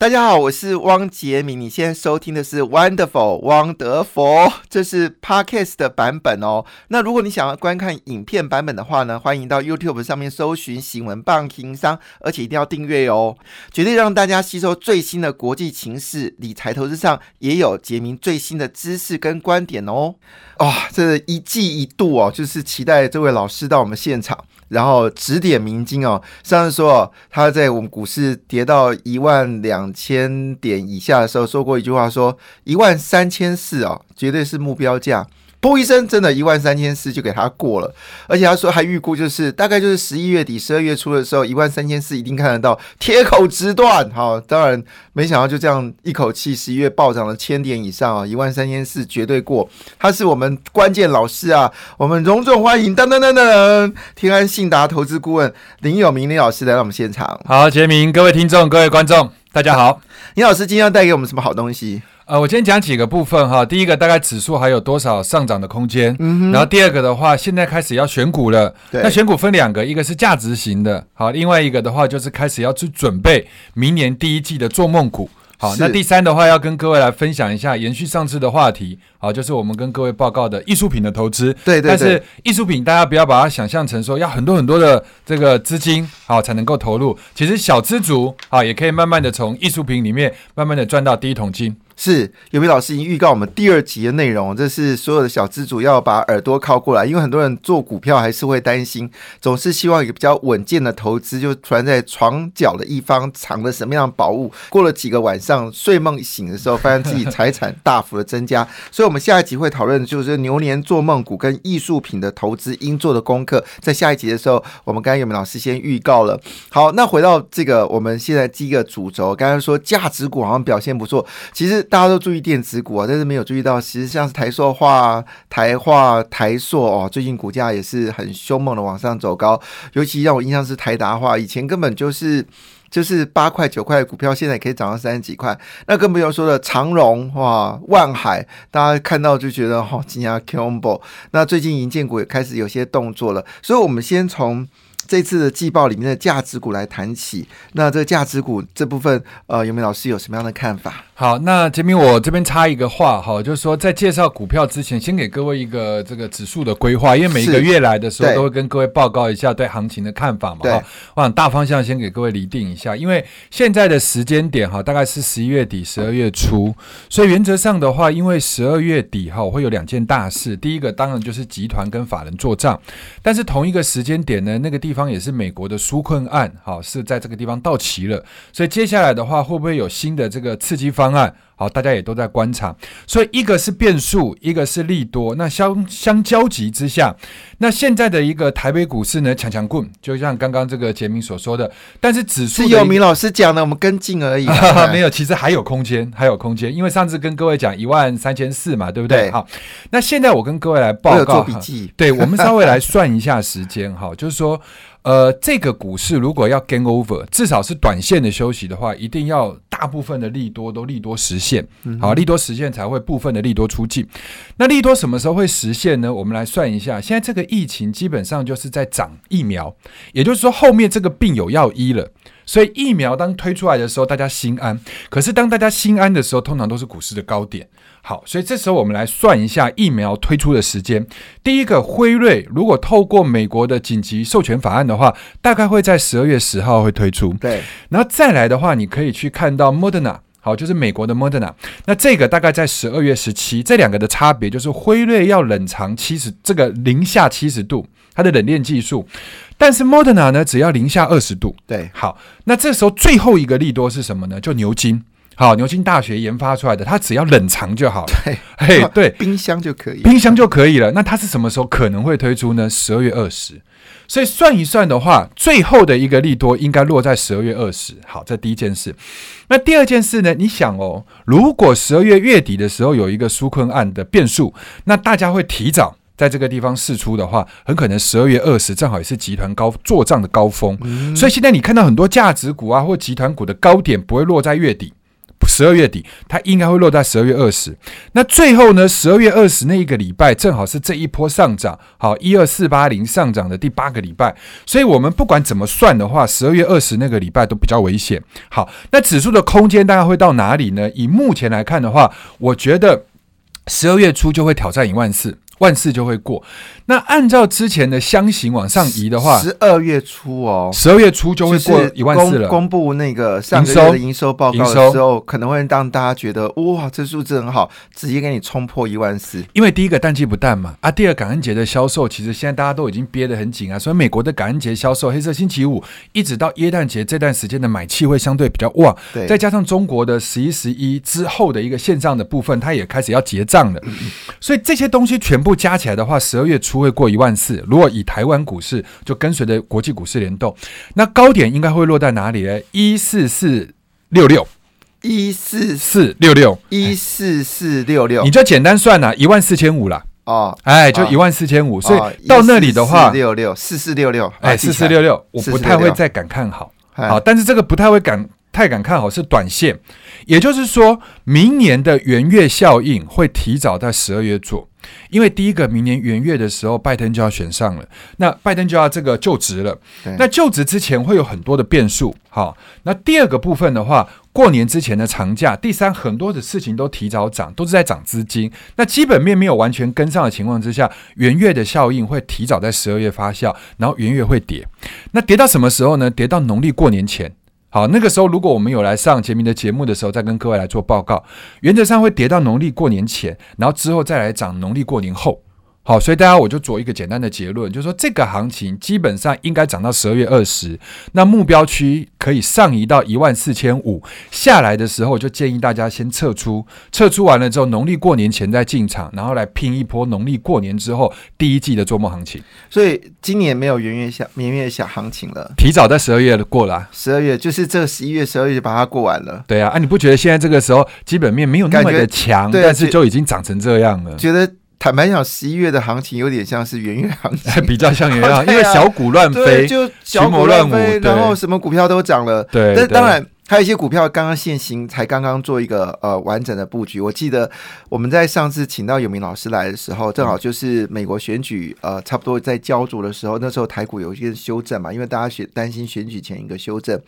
大家好，我是汪杰明。你现在收听的是 Wonderful 汪德佛，这是 Podcast 的版本哦。那如果你想要观看影片版本的话呢，欢迎到 YouTube 上面搜寻“新闻棒情商”，而且一定要订阅哦，绝对让大家吸收最新的国际情势、理财投资上也有杰明最新的知识跟观点哦。哇，这一季一度哦，就是期待这位老师到我们现场。然后指点迷津哦，上次说哦他在我们股市跌到一万两千点以下的时候，说过一句话，说一万三千四哦，绝对是目标价。不一声，真的一万三千四就给他过了，而且他说还预估就是大概就是十一月底、十二月初的时候，一万三千四一定看得到，铁口直断。好，当然没想到就这样一口气十一月暴涨了千点以上啊，一万三千四绝对过。他是我们关键老师啊，我们隆重欢迎噔噔噔噔，天安信达投资顾问林有明林老师来到我们现场。好，杰明，各位听众、各位观众，大家好。林老师今天要带给我们什么好东西？呃，我今天讲几个部分哈。第一个，大概指数还有多少上涨的空间？嗯然后第二个的话，现在开始要选股了。对。那选股分两个，一个是价值型的，好，另外一个的话就是开始要去准备明年第一季的做梦股。好，那第三的话要跟各位来分享一下，延续上次的话题，好，就是我们跟各位报告的艺术品的投资。对对。但是艺术品大家不要把它想象成说要很多很多的这个资金好才能够投入，其实小资族啊也可以慢慢的从艺术品里面慢慢的赚到第一桶金。是有位老师已经预告我们第二集的内容，这是所有的小资主要把耳朵靠过来，因为很多人做股票还是会担心，总是希望一个比较稳健的投资，就突然在床角的一方藏了什么样的宝物，过了几个晚上睡梦醒的时候，发现自己财产大幅的增加。所以，我们下一集会讨论就是牛年做梦股跟艺术品的投资应做的功课。在下一集的时候，我们刚刚有明老师先预告了。好，那回到这个我们现在第一个主轴，刚刚说价值股好像表现不错，其实。大家都注意电子股啊，但是没有注意到，其实像是台塑化、台化、台塑哦，最近股价也是很凶猛的往上走高。尤其让我印象是台达化，以前根本就是就是八块九块的股票，现在可以涨到三十几块。那更不用说了长荣哇、万海，大家看到就觉得哦，惊讶 combo。那最近银建股也开始有些动作了，所以我们先从。这次的季报里面的价值股来谈起，那这个价值股这部分，呃，有没有老师有什么样的看法？好，那杰明，我这边插一个话哈，就是说在介绍股票之前，先给各位一个这个指数的规划，因为每一个月来的时候都会跟各位报告一下对行情的看法嘛。哈，我想大方向先给各位厘定一下，因为现在的时间点哈，大概是十一月底、十二月初，所以原则上的话，因为十二月底哈会有两件大事，第一个当然就是集团跟法人做账，但是同一个时间点呢，那个地方。方也是美国的纾困案，好是在这个地方到齐了，所以接下来的话会不会有新的这个刺激方案？好，大家也都在观察，所以一个是变数，一个是利多，那相相交集之下，那现在的一个台北股市呢，强强棍，就像刚刚这个杰明所说的，但是指数是有明老师讲的，我们跟进而已，没有，其实还有空间，还有空间，因为上次跟各位讲一万三千四嘛，对不对？好，那现在我跟各位来报告，笔记，对我们稍微来算一下时间，哈，就是说。呃，这个股市如果要 gain over，至少是短线的休息的话，一定要大部分的利多都利多实现，好，利多实现才会部分的利多出尽。那利多什么时候会实现呢？我们来算一下，现在这个疫情基本上就是在涨疫苗，也就是说后面这个病有药医了。所以疫苗当推出来的时候，大家心安。可是当大家心安的时候，通常都是股市的高点。好，所以这时候我们来算一下疫苗推出的时间。第一个，辉瑞如果透过美国的紧急授权法案的话，大概会在十二月十号会推出。对，然后再来的话，你可以去看到 Moderna，好，就是美国的 Moderna。那这个大概在十二月十七。这两个的差别就是辉瑞要冷藏七十，这个零下七十度，它的冷链技术。但是 Moderna 呢，只要零下二十度。对，好，那这时候最后一个利多是什么呢？就牛津，好，牛津大学研发出来的，它只要冷藏就好了。对，嘿，对，冰箱就可以，冰箱就可以了。那它是什么时候可能会推出呢？十二月二十。所以算一算的话，最后的一个利多应该落在十二月二十。好，这第一件事。那第二件事呢？你想哦，如果十二月月底的时候有一个纾困案的变数，那大家会提早。在这个地方试出的话，很可能十二月二十正好也是集团高做账的高峰，所以现在你看到很多价值股啊或集团股的高点不会落在月底，十二月底，它应该会落在十二月二十。那最后呢，十二月二十那一个礼拜，正好是这一波上涨，好一二四八零上涨的第八个礼拜。所以，我们不管怎么算的话，十二月二十那个礼拜都比较危险。好，那指数的空间大概会到哪里呢？以目前来看的话，我觉得十二月初就会挑战一万四。万四就会过。那按照之前的箱型往上移的话，十二月初哦，十二月初就会过一万四了。公布那个上个月的营收报告的时候，可能会让大家觉得哇，这数字很好，直接给你冲破一万四。因为第一个淡季不淡嘛，啊，第二感恩节的销售，其实现在大家都已经憋得很紧啊。所以美国的感恩节销售，黑色星期五一直到耶诞节这段时间的买气会相对比较旺。对，再加上中国的十一十一之后的一个线上的部分，它也开始要结账了。所以这些东西全部加起来的话，十二月初会过一万四。如果以台湾股市就跟随着国际股市联动，那高点应该会落在哪里呢？一四四六六，一四四六六，一四四六六，你就简单算了，一万四千五了。哦，哎，就一万四千五，所以到那里的话，六六。四四六六，哎，四四六六，我不太会再敢看好。好，但是这个不太会敢太敢看好是短线，也就是说明年的元月效应会提早在十二月做。因为第一个，明年元月的时候，拜登就要选上了，那拜登就要这个就职了。那就职之前会有很多的变数。好，那第二个部分的话，过年之前的长假，第三很多的事情都提早涨，都是在涨资金。那基本面没有完全跟上的情况之下，元月的效应会提早在十二月发酵，然后元月会跌。那跌到什么时候呢？跌到农历过年前。好，那个时候如果我们有来上杰明的节目的时候，再跟各位来做报告，原则上会跌到农历过年前，然后之后再来涨农历过年后。好，所以大家我就做一个简单的结论，就是说这个行情基本上应该涨到十二月二十，那目标区可以上移到一万四千五，下来的时候就建议大家先撤出，撤出完了之后，农历过年前再进场，然后来拼一波农历过年之后第一季的做梦行情。所以今年没有元月小年月小行情了，提早在十二月过了，十二月就是这十一月、十二月就把它过完了。对啊，啊你不觉得现在这个时候基本面没有那么的强，但是就已经涨成这样了？觉得。坦白讲，十一月的行情有点像是元月行情，比较像元月，因为小股乱飞，就小股乱飞，然后什么股票都涨了。对，但当然还有一些股票刚刚现行，才刚刚做一个呃完整的布局。我记得我们在上次请到有明老师来的时候，正好就是美国选举呃差不多在焦灼的时候，那时候台股有一些修正嘛，因为大家选担心选举前一个修正。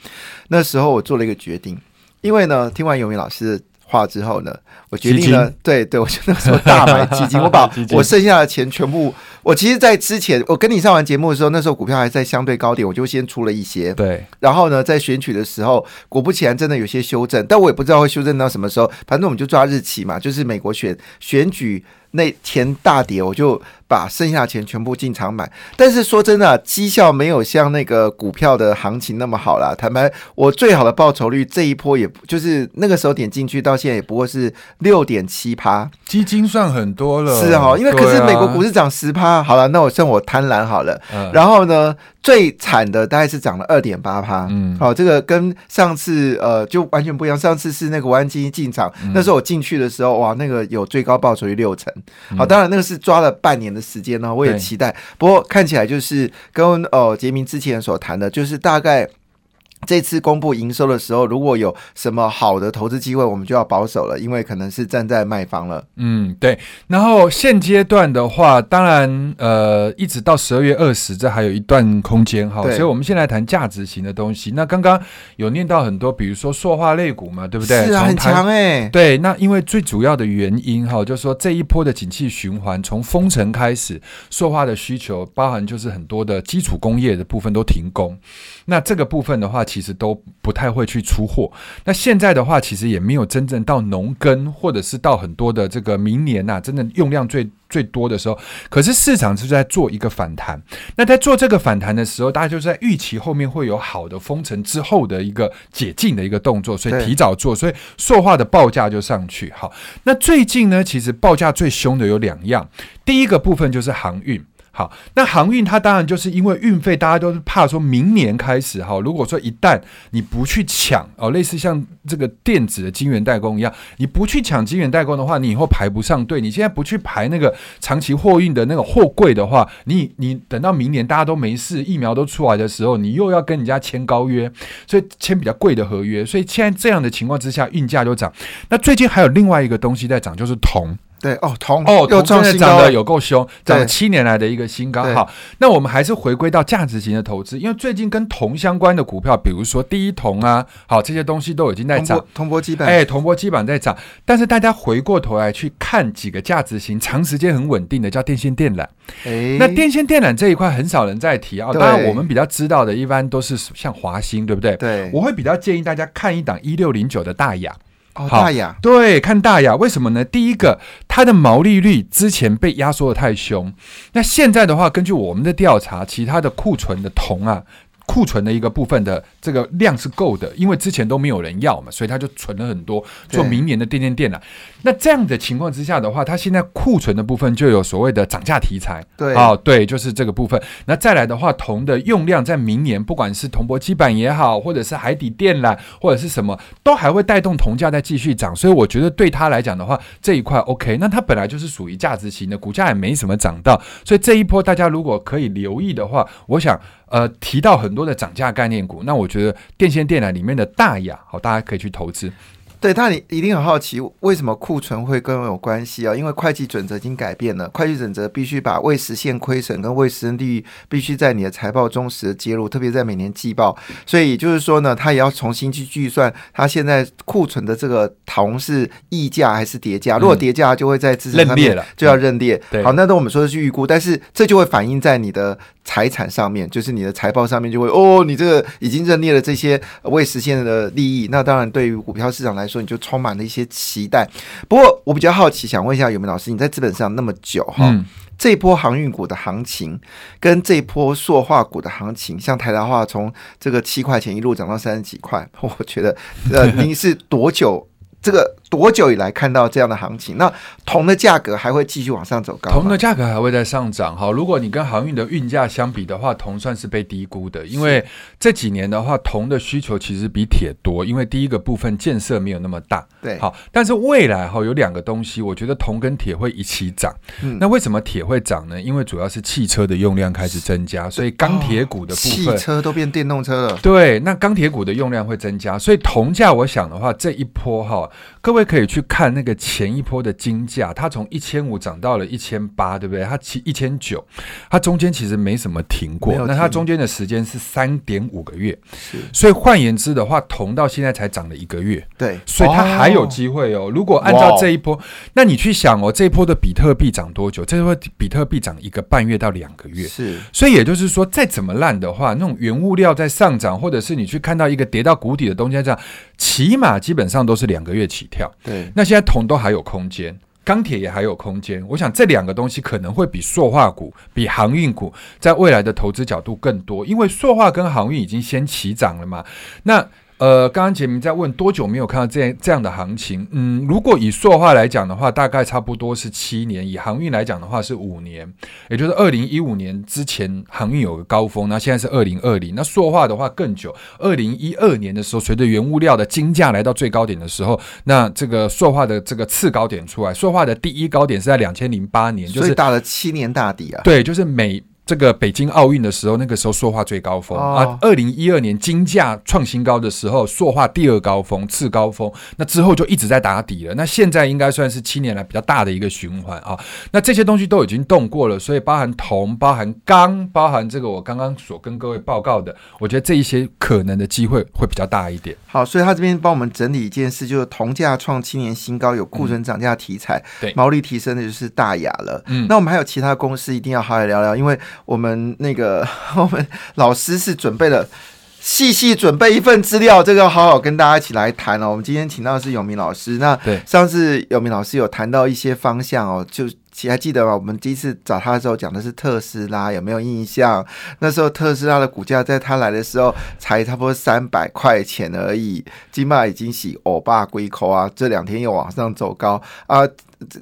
那时候我做了一个决定，因为呢，听完永明老师。化之后呢，我决定了，对对，我就那时候大买基金，我把 我剩下的钱全部，我其实，在之前我跟你上完节目的时候，那时候股票还在相对高点，我就先出了一些，对，然后呢，在选取的时候，果不其然，真的有些修正，但我也不知道会修正到什么时候，反正我们就抓日期嘛，就是美国选选举。那天大跌，我就把剩下钱全部进场买。但是说真的，绩效没有像那个股票的行情那么好啦。坦白，我最好的报酬率这一波，也就是那个时候点进去到现在也不过是六点七趴，基金算很多了。是哈，因为可是美国股市涨十趴，好了，那我算我贪婪好了。然后呢，最惨的大概是涨了二点八趴。嗯，好，这个跟上次呃就完全不一样。上次是那个万基金进场，那时候我进去的时候，哇，那个有最高报酬率六成。好，当然那个是抓了半年的时间呢，我也期待。不过看起来就是跟哦杰明之前所谈的，就是大概。这次公布营收的时候，如果有什么好的投资机会，我们就要保守了，因为可能是站在卖方了。嗯，对。然后现阶段的话，当然，呃，一直到十二月二十，这还有一段空间哈。所以，我们先来谈价值型的东西。那刚刚有念到很多，比如说塑化类股嘛，对不对？是啊，很强哎。对，那因为最主要的原因哈，就是说这一波的景气循环，从封城开始，塑化的需求，包含就是很多的基础工业的部分都停工。那这个部分的话，其实都不太会去出货。那现在的话，其实也没有真正到农耕，或者是到很多的这个明年呐，真的用量最最多的时候。可是市场是在做一个反弹。那在做这个反弹的时候，大家就是在预期后面会有好的封城之后的一个解禁的一个动作，所以提早做，所以塑化的报价就上去。好，那最近呢，其实报价最凶的有两样，第一个部分就是航运。好，那航运它当然就是因为运费，大家都是怕说明年开始哈，如果说一旦你不去抢哦，类似像这个电子的晶圆代工一样，你不去抢晶圆代工的话，你以后排不上队。你现在不去排那个长期货运的那个货柜的话，你你等到明年大家都没事，疫苗都出来的时候，你又要跟人家签高约，所以签比较贵的合约。所以现在这样的情况之下，运价就涨。那最近还有另外一个东西在涨，就是铜。对哦，铜哦，又铜真的创新高涨得，有够凶，涨了七年来的一个新高。对好，那我们还是回归到价值型的投资，因为最近跟铜相关的股票，比如说第一铜啊，好这些东西都已经在涨铜箔。基板，哎，铜箔基板在涨，但是大家回过头来去看几个价值型长时间很稳定的，叫电线电缆。哎，那电线电缆这一块很少人在提啊，对当然我们比较知道的，一般都是像华兴，对不对？对我会比较建议大家看一档一六零九的大雅。哦，大雅，对，看大雅，为什么呢？第一个，它的毛利率之前被压缩的太凶，那现在的话，根据我们的调查，其他的库存的铜啊。库存的一个部分的这个量是够的，因为之前都没有人要嘛，所以他就存了很多做明年的电电电了。那这样的情况之下的话，它现在库存的部分就有所谓的涨价题材。对哦，对，就是这个部分。那再来的话，铜的用量在明年，不管是铜箔基板也好，或者是海底电缆，或者是什么，都还会带动铜价再继续涨。所以我觉得对他来讲的话，这一块 OK。那它本来就是属于价值型的，股价也没什么涨到，所以这一波大家如果可以留意的话，我想呃提到很多的涨价概念股，那我觉得电线电缆里面的大雅，好，大家可以去投资。对，那你一定很好奇，为什么库存会跟我有关系啊？因为会计准则已经改变了，会计准则必须把未实现亏损跟未实现利率必须在你的财报中时的揭露，特别在每年季报。所以也就是说呢，它也要重新去计算它现在库存的这个铜是溢价还是叠价。如果叠价，就会在资产上面了就要认列。对好，那都我们说的是预估，但是这就会反映在你的财产上面，就是你的财报上面就会哦，你这个已经认列了这些呃未实现的利益，那当然对于股票市场来说，你就充满了一些期待。不过我比较好奇，想问一下有没有老师，你在资本市场那么久哈，嗯，这一波航运股的行情跟这一波塑化股的行情，像台达化从这个七块钱一路涨到三十几块，我觉得呃，您是多久？这个多久以来看到这样的行情？那铜的价格还会继续往上走高？铜的价格还会在上涨。哈，如果你跟航运的运价相比的话，铜算是被低估的，因为这几年的话，铜的需求其实比铁多，因为第一个部分建设没有那么大。对，好，但是未来哈有两个东西，我觉得铜跟铁会一起涨。嗯那为什么铁会涨呢？因为主要是汽车的用量开始增加，所以钢铁股的部分汽分。车都变电动车了。对，那钢铁股的用量会增加，所以铜价，我想的话，这一波哈，各位可以去看那个前一波的金价，它从一千五涨到了一千八，对不对？它其一千九，它中间其实没什么停过那它中间的时间是三点五个月，是，所以换言之的话，铜到现在才涨了一个月，对，所以它还有哦机会哦。如果按照这一波，那你去想哦，这一波的比特币涨多久？这一波比特币涨一个半月到两个月，是所以也就是说，再怎么烂的话，那种原物料在上涨，或者是你去看到一个跌到谷底的东西在涨，起码基本上都是两个月起跳。对，那现在铜都还有空间，钢铁也还有空间。我想这两个东西可能会比塑化股、比航运股在未来的投资角度更多，因为塑化跟航运已经先起涨了嘛。那呃，刚刚杰明在问多久没有看到这样这样的行情？嗯，如果以塑化来讲的话，大概差不多是七年；以航运来讲的话是五年，也就是二零一五年之前航运有个高峰，那现在是二零二零。那塑化的话更久，二零一二年的时候，随着原物料的金价来到最高点的时候，那这个塑化的这个次高点出来，塑化的第一高点是在两千零八年，就是打了七年大底啊。对，就是每这个北京奥运的时候，那个时候塑化最高峰、哦啊。二零一二年金价创新高的时候，塑化第二高峰、次高峰，那之后就一直在打底了。那现在应该算是七年来比较大的一个循环啊。那这些东西都已经动过了，所以包含铜、包含钢、包含这个我刚刚所跟各位报告的，我觉得这一些可能的机会会比较大一点。好，所以他这边帮我们整理一件事，就是铜价创七年新高，有库存涨价题材，对毛利提升的就是大雅了。嗯那我们还有其他公司一定要好好聊聊，因为我们那个 我们老师是准备了。细细准备一份资料，这个要好好跟大家一起来谈哦。我们今天请到的是永明老师，那对上次永明老师有谈到一些方向哦，就记还记得吗？我们第一次找他的时候讲的是特斯拉，有没有印象？那时候特斯拉的股价在他来的时候才差不多三百块钱而已，金麦已经洗欧巴龟口啊，这两天又往上走高啊。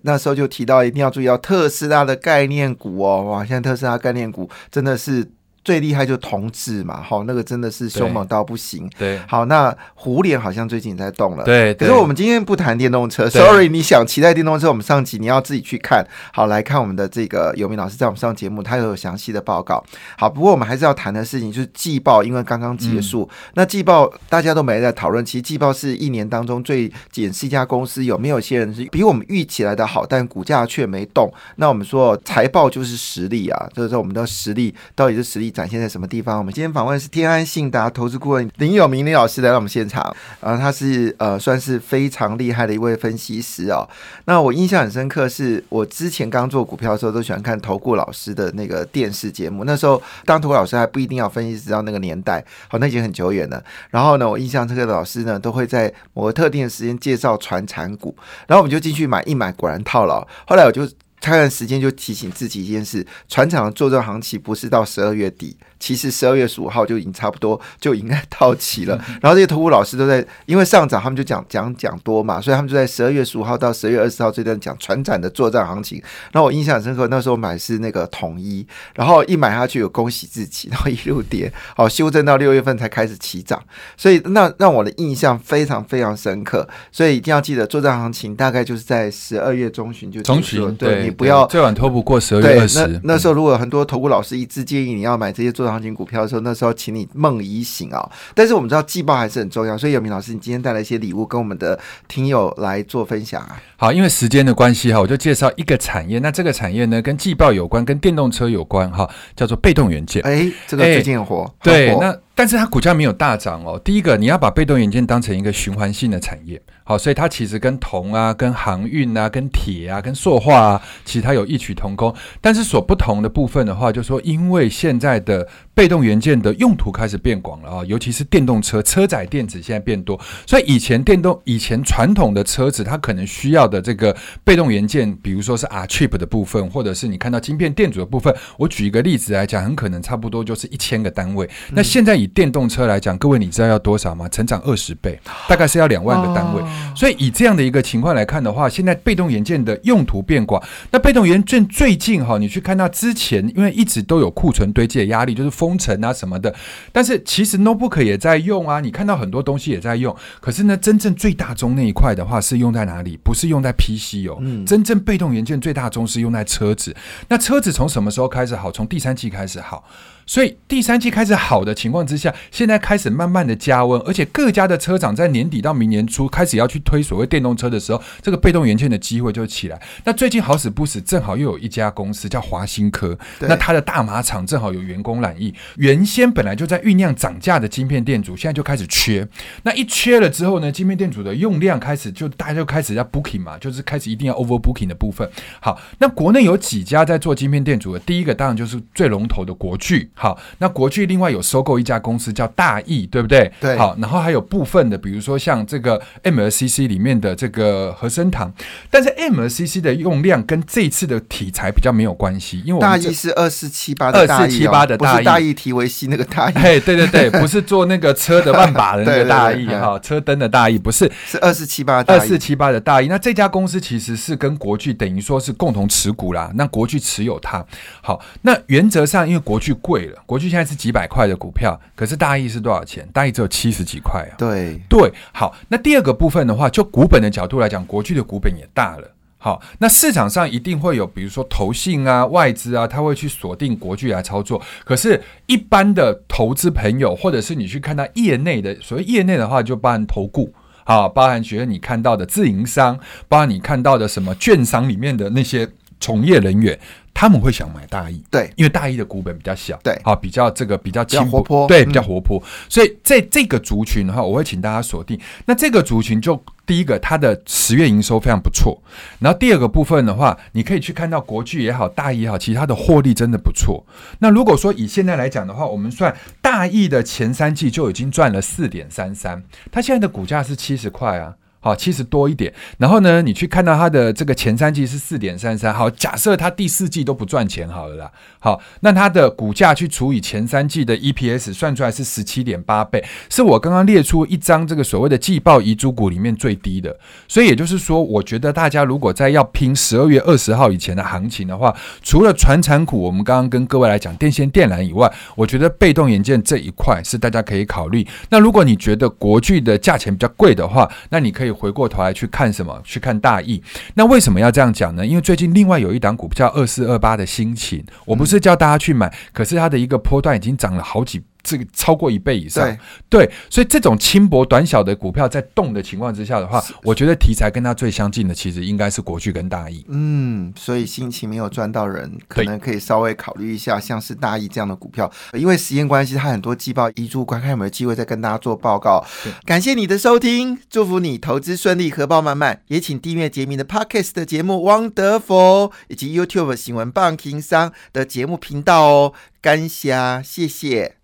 那时候就提到一定要注意到特斯拉的概念股哦，哇！现在特斯拉概念股真的是。最厉害就同志嘛，好，那个真的是凶猛到不行。对，好，那胡脸好像最近在动了。对，可是我们今天不谈电动车，sorry，你想期待电动车，我们上集你要自己去看。好，来看我们的这个有名老师在我们上节目，他有详细的报告。好，不过我们还是要谈的事情就是季报，因为刚刚结束。那季报大家都没在讨论，其实季报是一年当中最检视一家公司有没有些人是比我们预期来的好，但股价却没动。那我们说财报就是实力啊，就是说我们的实力到底是实力。展现在什么地方？我们今天访问是天安信达投资顾问林有明林老师来到我们现场，啊，他是呃算是非常厉害的一位分析师哦。那我印象很深刻，是我之前刚做股票的时候，都喜欢看投顾老师的那个电视节目。那时候当投顾老师还不一定要分析，直到那个年代，好，那已经很久远了。然后呢，我印象这个老师呢，都会在某个特定的时间介绍传产股，然后我们就进去买，一买果然套牢。后来我就。看看时间就提醒自己一件事：船厂的作战行情不是到十二月底。其实十二月十五号就已经差不多就应该到期了，然后这些投顾老师都在，因为上涨他们就讲讲讲多嘛，所以他们就在十二月十五号到十二月二十号这段讲船展的作战行情。那我印象深刻，那时候买是那个统一，然后一买下去有恭喜自己，然后一路跌，好修正到六月份才开始起涨，所以那让我的印象非常非常深刻。所以一定要记得作战行情大概就是在十二月中旬就中旬，对你不要最晚拖不过十二月二十。那时候如果很多投顾老师一致建议你要买这些作行情股票的时候，那时候请你梦已醒啊！但是我们知道季报还是很重要，所以有明老师，你今天带来一些礼物跟我们的听友来做分享啊。好，因为时间的关系哈，我就介绍一个产业。那这个产业呢，跟季报有关，跟电动车有关哈，叫做被动元件。哎，这个最近很火。对，那但是它股价没有大涨哦。第一个，你要把被动元件当成一个循环性的产业。好，所以它其实跟铜啊、跟航运啊、跟铁啊、跟塑化啊，其实它有异曲同工。但是所不同的部分的话，就说因为现在的被动元件的用途开始变广了啊，尤其是电动车车载电子现在变多，所以以前电动以前传统的车子它可能需要的这个被动元件，比如说是 R chip 的部分，或者是你看到晶片电阻的部分，我举一个例子来讲，很可能差不多就是一千个单位。那现在以电动车来讲，各位你知道要多少吗？成长二十倍，大概是要两万个单位。所以以这样的一个情况来看的话，现在被动元件的用途变广。那被动元件最近哈，你去看它之前，因为一直都有库存堆积的压力，就是封城啊什么的。但是其实 notebook 也在用啊，你看到很多东西也在用。可是呢，真正最大宗那一块的话是用在哪里？不是用在 PC 哦，真正被动元件最大宗是用在车子。那车子从什么时候开始好？从第三季开始好。所以第三季开始好的情况之下，现在开始慢慢的加温，而且各家的车厂在年底到明年初开始要去推所谓电动车的时候，这个被动元件的机会就起来。那最近好死不死，正好又有一家公司叫华新科，那它的大马厂正好有员工染疫，原先本来就在酝酿涨价的晶片店主，现在就开始缺。那一缺了之后呢，晶片店主的用量开始就大家就开始要 booking 嘛，就是开始一定要 over booking 的部分。好，那国内有几家在做晶片店主的，第一个当然就是最龙头的国巨。好，那国巨另外有收购一家公司叫大益，对不对？对。好，然后还有部分的，比如说像这个 MLCC 里面的这个和生堂，但是 MLCC 的用量跟这次的题材比较没有关系，因为大益是二四七八的二四七八的大益，大益提维西那个大益。嘿，对对对，不是做那个车的万把的那个大益哈，车灯的大益不是，是二四七八二四七八的大益。那这家公司其实是跟国巨等于说是共同持股啦，那国巨持有它。好，那原则上因为国巨贵了，国巨。现在是几百块的股票，可是大益是多少钱？大益只有七十几块啊。对对，好，那第二个部分的话，就股本的角度来讲，国巨的股本也大了。好，那市场上一定会有，比如说投信啊、外资啊，他会去锁定国巨来操作。可是，一般的投资朋友，或者是你去看到业内的，所谓业内的话，就包含投顾，啊，包含觉得你看到的自营商，包含你看到的什么券商里面的那些从业人员。他们会想买大益，对，因为大益的股本比较小，对，好，比较这个比较轻活泼，对，比较活泼，所以在这个族群的话，我会请大家锁定。那这个族群就第一个，它的十月营收非常不错，然后第二个部分的话，你可以去看到国巨也好，大益也好，其实它的获利真的不错。那如果说以现在来讲的话，我们算大益的前三季就已经赚了四点三三，它现在的股价是七十块啊。好，七十多一点。然后呢，你去看到它的这个前三季是四点三三，好，假设它第四季都不赚钱好了啦。好，那它的股价去除以前三季的 EPS，算出来是十七点八倍，是我刚刚列出一张这个所谓的季报遗珠股里面最低的。所以也就是说，我觉得大家如果在要拼十二月二十号以前的行情的话，除了传产股，我们刚刚跟各位来讲电线电缆以外，我觉得被动元件这一块是大家可以考虑。那如果你觉得国巨的价钱比较贵的话，那你可以回过头来去看什么？去看大意。那为什么要这样讲呢？因为最近另外有一档股票二四二八的心情，我不是叫大家去买，可是它的一个波段已经涨了好几。这个超过一倍以上，对，所以这种轻薄短小的股票在动的情况之下的话，我觉得题材跟它最相近的，其实应该是国巨跟大益。嗯，所以心情没有赚到人，可能可以稍微考虑一下，像是大益这样的股票，因为时间关系，它很多季报遗珠，观看有没有机会再跟大家做报告。感谢你的收听，祝福你投资顺利，荷包满满。也请订阅杰明的 Podcast 的节目《Wonderful》，以及 YouTube 新闻棒情商的节目频道哦。感谢，谢谢。